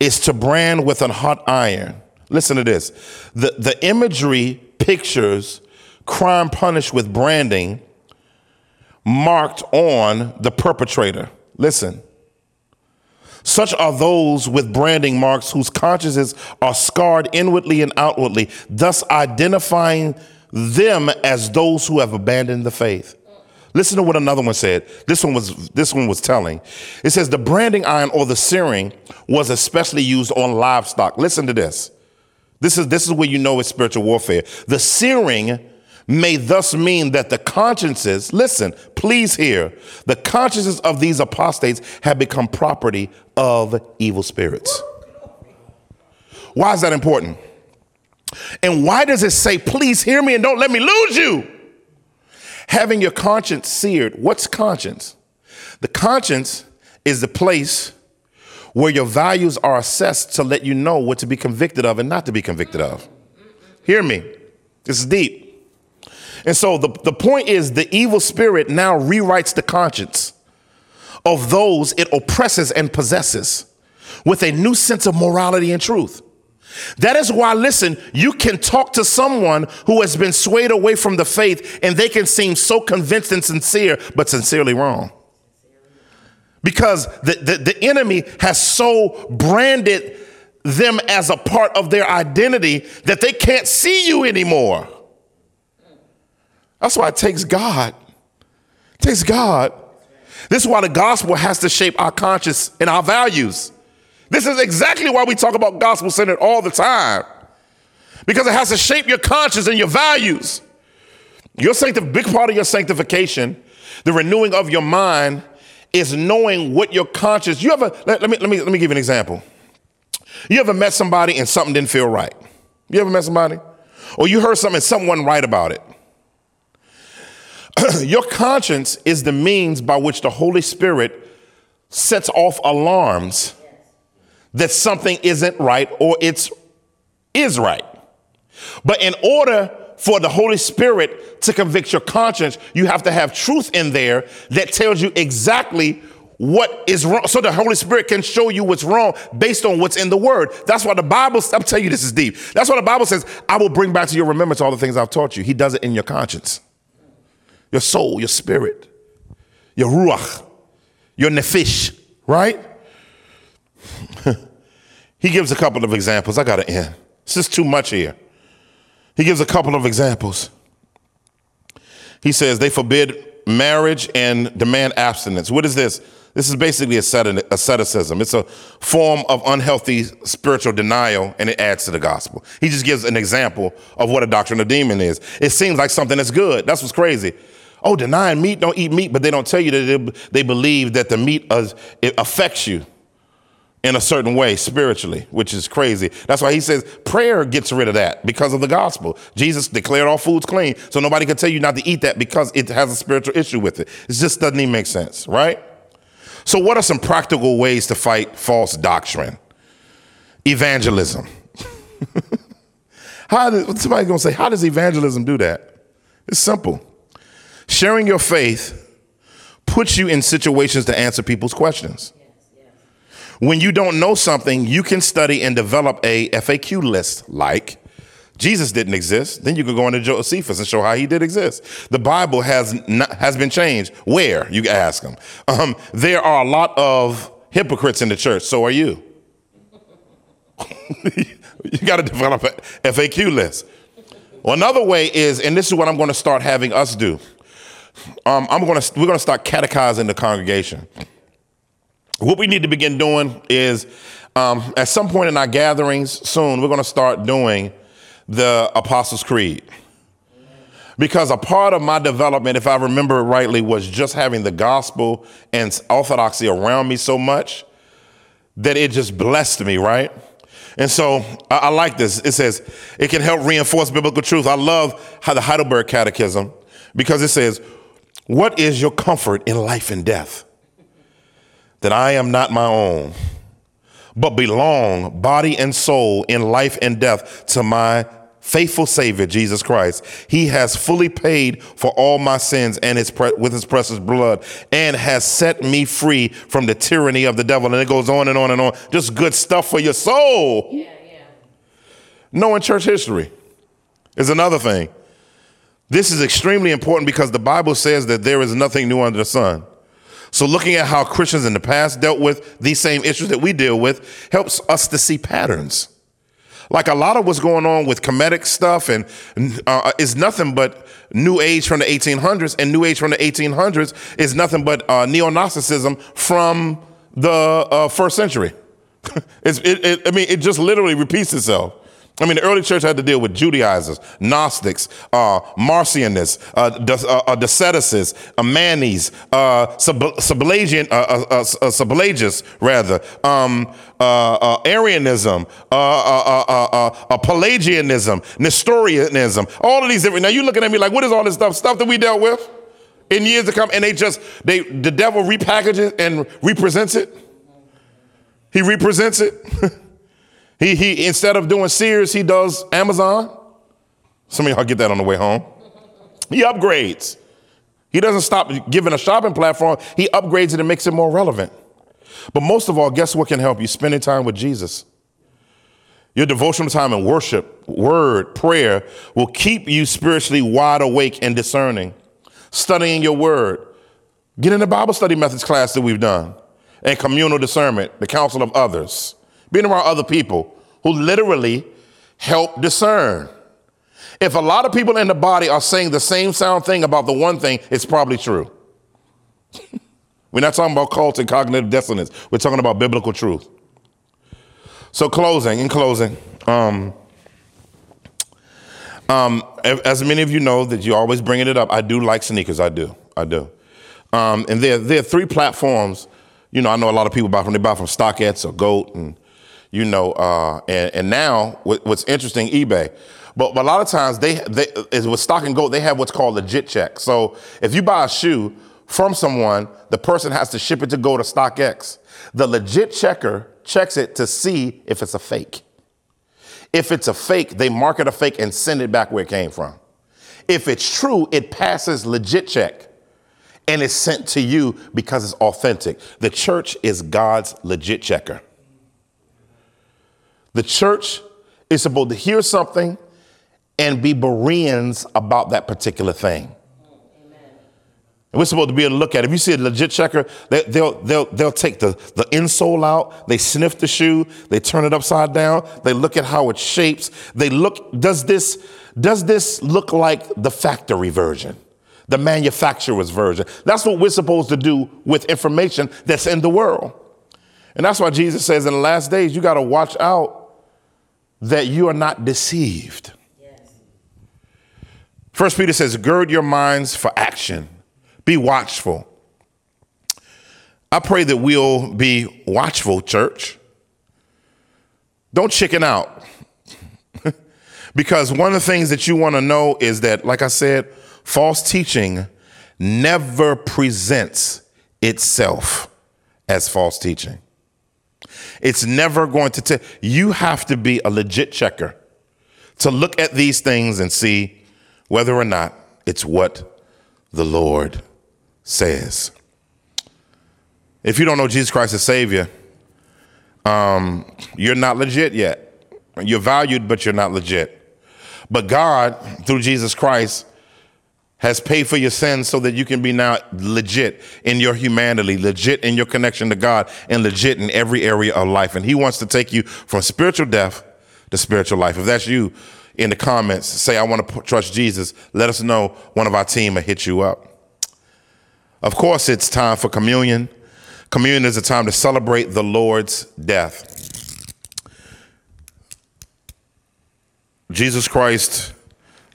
is to brand with a hot iron. Listen to this. The, the imagery pictures crime punished with branding marked on the perpetrator. Listen. Such are those with branding marks whose consciences are scarred inwardly and outwardly, thus identifying them as those who have abandoned the faith. Listen to what another one said. This one was this one was telling. It says the branding iron or the searing was especially used on livestock. Listen to this. This is this is where you know it's spiritual warfare. The searing may thus mean that the consciences, listen, please hear, the consciences of these apostates have become property of evil spirits. Why is that important? And why does it say, please hear me and don't let me lose you? Having your conscience seared. What's conscience? The conscience is the place where your values are assessed to let you know what to be convicted of and not to be convicted of. Hear me. This is deep. And so the, the point is the evil spirit now rewrites the conscience of those it oppresses and possesses with a new sense of morality and truth. That is why, listen, you can talk to someone who has been swayed away from the faith and they can seem so convinced and sincere, but sincerely wrong. Because the, the, the enemy has so branded them as a part of their identity that they can't see you anymore. That's why it takes God. It takes God. This is why the gospel has to shape our conscience and our values. This is exactly why we talk about gospel centered all the time. Because it has to shape your conscience and your values. Your sanctif- big part of your sanctification, the renewing of your mind, is knowing what your conscience. You ever let, let me let me let me give you an example. You ever met somebody and something didn't feel right? You ever met somebody? Or you heard something and wasn't right about it? Your conscience is the means by which the Holy Spirit sets off alarms that something isn't right or it's is right. But in order for the Holy Spirit to convict your conscience, you have to have truth in there that tells you exactly what is wrong so the Holy Spirit can show you what's wrong based on what's in the word. That's why the Bible, I'm telling you this is deep. That's why the Bible says, I will bring back to your remembrance all the things I've taught you. He does it in your conscience, your soul, your spirit, your ruach, your nephesh, right? he gives a couple of examples. I got to end. It's just too much here. He gives a couple of examples. He says they forbid marriage and demand abstinence. What is this? This is basically asceticism. It's a form of unhealthy spiritual denial, and it adds to the gospel. He just gives an example of what a doctrine of demon is. It seems like something that's good. That's what's crazy. Oh, denying meat, don't eat meat, but they don't tell you that they, believe that the meat affects you in a certain way spiritually, which is crazy. That's why he says prayer gets rid of that because of the gospel. Jesus declared all foods clean, so nobody can tell you not to eat that because it has a spiritual issue with it. It just doesn't even make sense, right? So, what are some practical ways to fight false doctrine? Evangelism. how does, somebody's gonna say, how does evangelism do that? It's simple. Sharing your faith puts you in situations to answer people's questions. When you don't know something, you can study and develop a FAQ list like Jesus didn't exist. Then you could go into Josephus and show how he did exist. The Bible has not, has been changed. Where you ask them. Um, there are a lot of hypocrites in the church. So are you. you got to develop a FAQ list. Well, another way is, and this is what I'm going to start having us do. Um, I'm to we're going to start catechizing the congregation. What we need to begin doing is, um, at some point in our gatherings soon, we're going to start doing the Apostles' Creed. Because a part of my development, if I remember rightly, was just having the gospel and orthodoxy around me so much that it just blessed me, right? And so I, I, like this. It says it can help reinforce biblical truth. I love how the Heidelberg Catechism because it says, What is your comfort in life and death? That I am not my own, but belong, body and soul, in life and death to my faithful Savior, Jesus Christ. He has fully paid for all my sins and his pre- with his precious blood and has set me free from the tyranny of the devil. And it goes on and on and on. Just good stuff for your soul. Yeah, yeah. Knowing church history is another thing. This is extremely important because the Bible says that there is nothing new under the sun. So, looking at how Christians in the past dealt with these same issues that we deal with helps us to see patterns. Like a lot of what's going on with Kemetic stuff and uh, is nothing but New Age from the 1800s, and New Age from the 1800s is nothing but uh, neo-Gnosticism from the uh, first century. it, it, I mean, it just literally repeats itself. I mean, the early church had to deal with Judaizers, Gnostics, uh, Marcionists, uh, Doceticists, uh, Manes, uh, uh, uh, uh, uh Sablagius, rather, um, Arianism, Pelagianism, Nestorianism, all of these different. Now you're looking at me like, what is all this stuff? Stuff that we dealt with in years to come, and they just they the devil repackages and represents it. He represents it. He, he instead of doing Sears, he does Amazon. Some of y'all get that on the way home. He upgrades. He doesn't stop giving a shopping platform, he upgrades it and makes it more relevant. But most of all, guess what can help you? Spending time with Jesus. Your devotional time and worship, word, prayer will keep you spiritually wide awake and discerning. Studying your word. Get in the Bible study methods class that we've done and communal discernment, the counsel of others being around other people who literally help discern. If a lot of people in the body are saying the same sound thing about the one thing, it's probably true. We're not talking about cult and cognitive dissonance. We're talking about biblical truth. So, closing, in closing, um, um, as many of you know that you're always bringing it up, I do like sneakers. I do. I do. Um, and there, there are three platforms. You know, I know a lot of people buy from, they buy from StockX or GOAT and, you know, uh, and, and now what's interesting, eBay. But, but a lot of times they, they is with stock and gold, they have what's called legit check. So if you buy a shoe from someone, the person has to ship it to go to StockX. The legit checker checks it to see if it's a fake. If it's a fake, they mark it a fake and send it back where it came from. If it's true, it passes legit check and is sent to you because it's authentic. The church is God's legit checker. The church is supposed to hear something and be Bereans about that particular thing. And we're supposed to be able to look at it. If you see a legit checker, they, will they'll, they'll take the, the insole out, they sniff the shoe, they turn it upside down, they look at how it shapes. They look, does this, does this look like the factory version? The manufacturer's version. That's what we're supposed to do with information that's in the world. And that's why Jesus says in the last days, you got to watch out that you are not deceived. First Peter says, gird your minds for action. Be watchful. I pray that we'll be watchful, church. Don't chicken out. because one of the things that you want to know is that, like I said, false teaching never presents itself as false teaching. It's never going to tell. You have to be a legit checker to look at these things and see whether or not it's what the Lord says. If you don't know Jesus Christ as Savior, um, you're not legit yet. You're valued, but you're not legit. But God, through Jesus Christ, has paid for your sins so that you can be now legit in your humanity, legit in your connection to God, and legit in every area of life. And He wants to take you from spiritual death to spiritual life. If that's you, in the comments, say, I want to trust Jesus, let us know. One of our team will hit you up. Of course, it's time for communion. Communion is a time to celebrate the Lord's death. Jesus Christ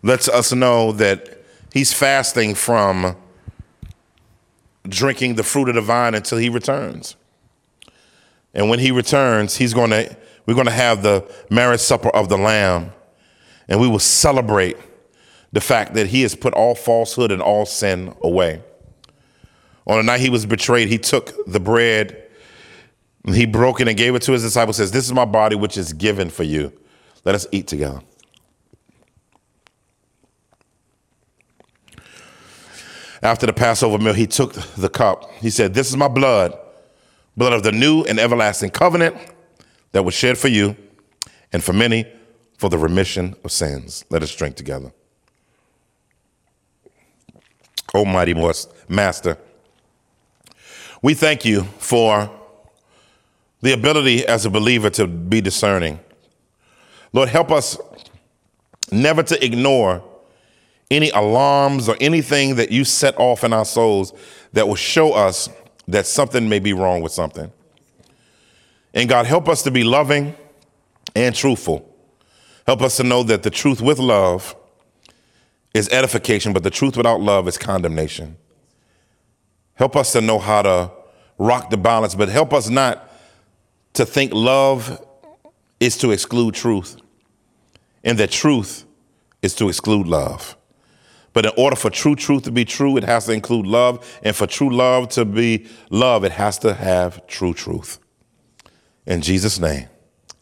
lets us know that he's fasting from drinking the fruit of the vine until he returns. And when he returns, he's going to we're going to have the marriage supper of the lamb and we will celebrate the fact that he has put all falsehood and all sin away. On the night he was betrayed, he took the bread, he broke it and gave it to his disciples, says, This is my body which is given for you. Let us eat together. After the Passover meal, he took the cup. He said, This is my blood, blood of the new and everlasting covenant that was shed for you and for many for the remission of sins. Let us drink together. Almighty Master, we thank you for the ability as a believer to be discerning. Lord, help us never to ignore any alarms or anything that you set off in our souls that will show us that something may be wrong with something. And God, help us to be loving and truthful. Help us to know that the truth with love is edification, but the truth without love is condemnation. Help us to know how to rock the balance, but help us not to think love is to exclude truth and that truth is to exclude love. But in order for true truth to be true, it has to include love. And for true love to be love, it has to have true truth. In Jesus' name,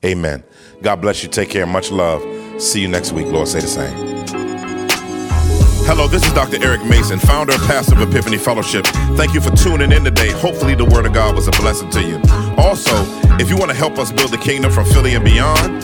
amen. God bless you. Take care. Much love. See you next week. Lord, say the same. Hello, this is Dr. Eric Mason, founder and pastor of Epiphany Fellowship. Thank you for tuning in today. Hopefully, the Word of God was a blessing to you. Also, if you want to help us build the kingdom from Philly and beyond,